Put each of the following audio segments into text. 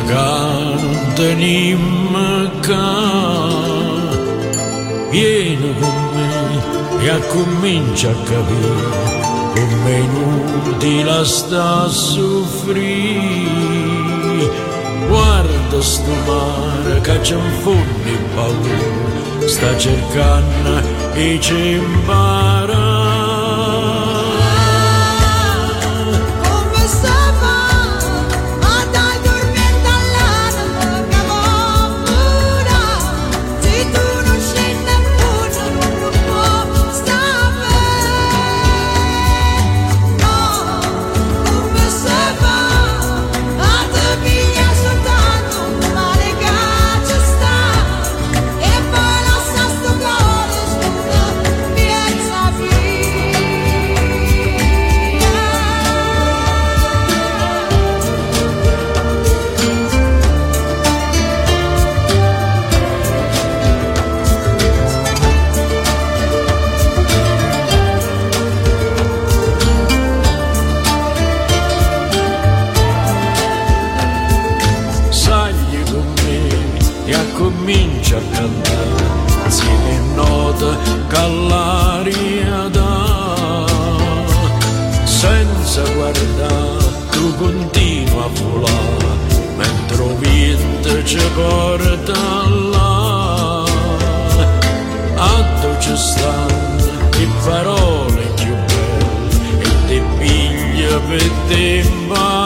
gardenim Vieni con me e comincia a capire come inutile sta a soffrire. Guarda sto mare che c'è un fondo in paura, sta cercando e ci impara. parole più belle e te piglia per te male.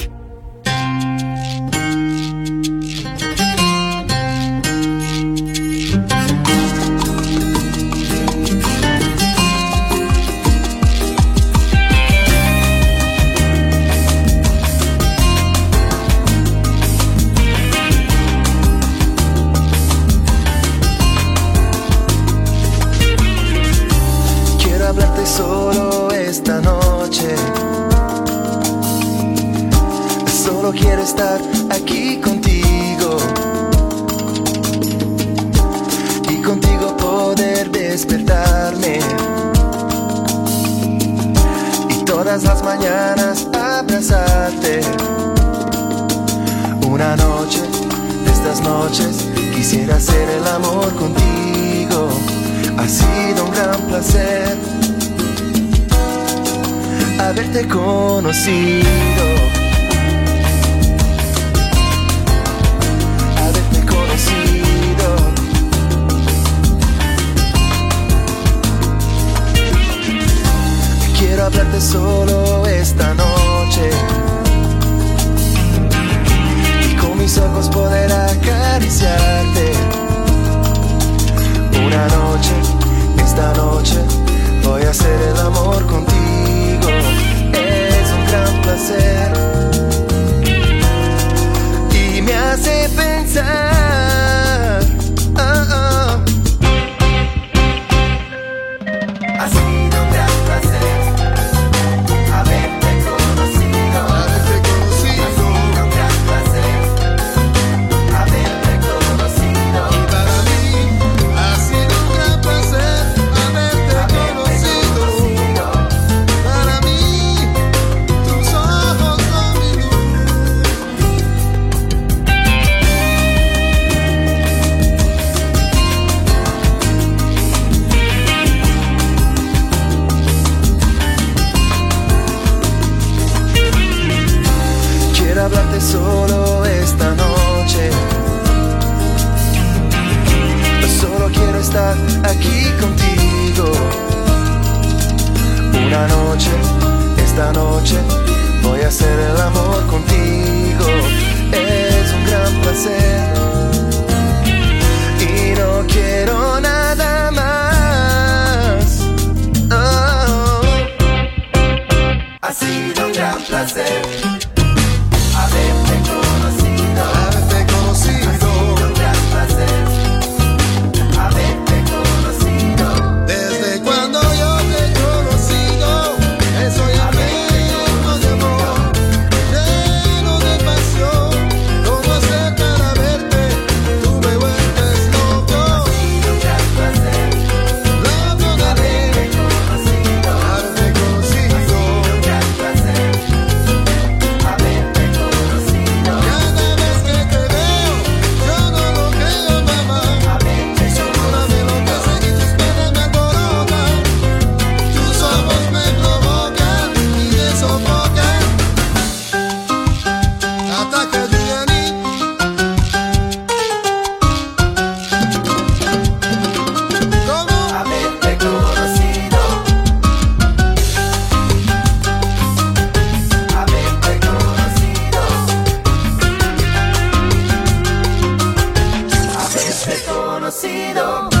Oh.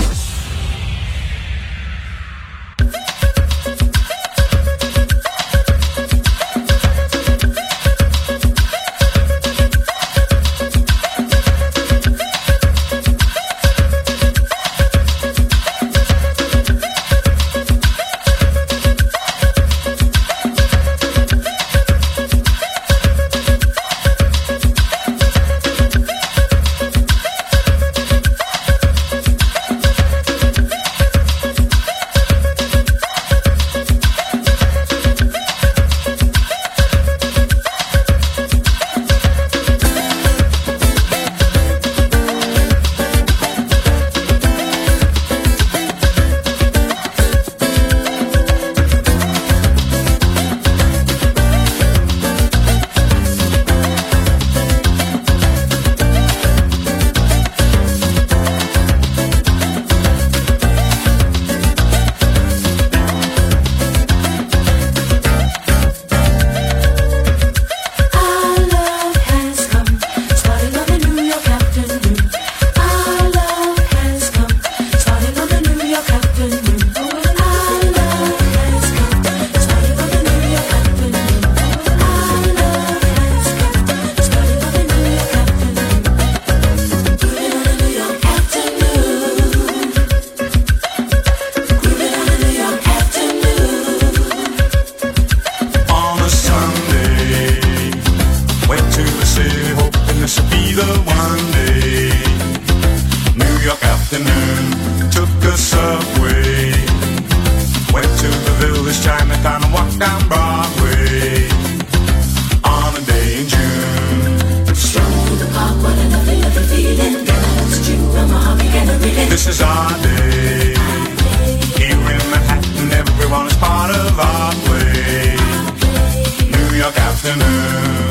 This is our day. Here in Manhattan, everyone is part of our play. New York afternoon.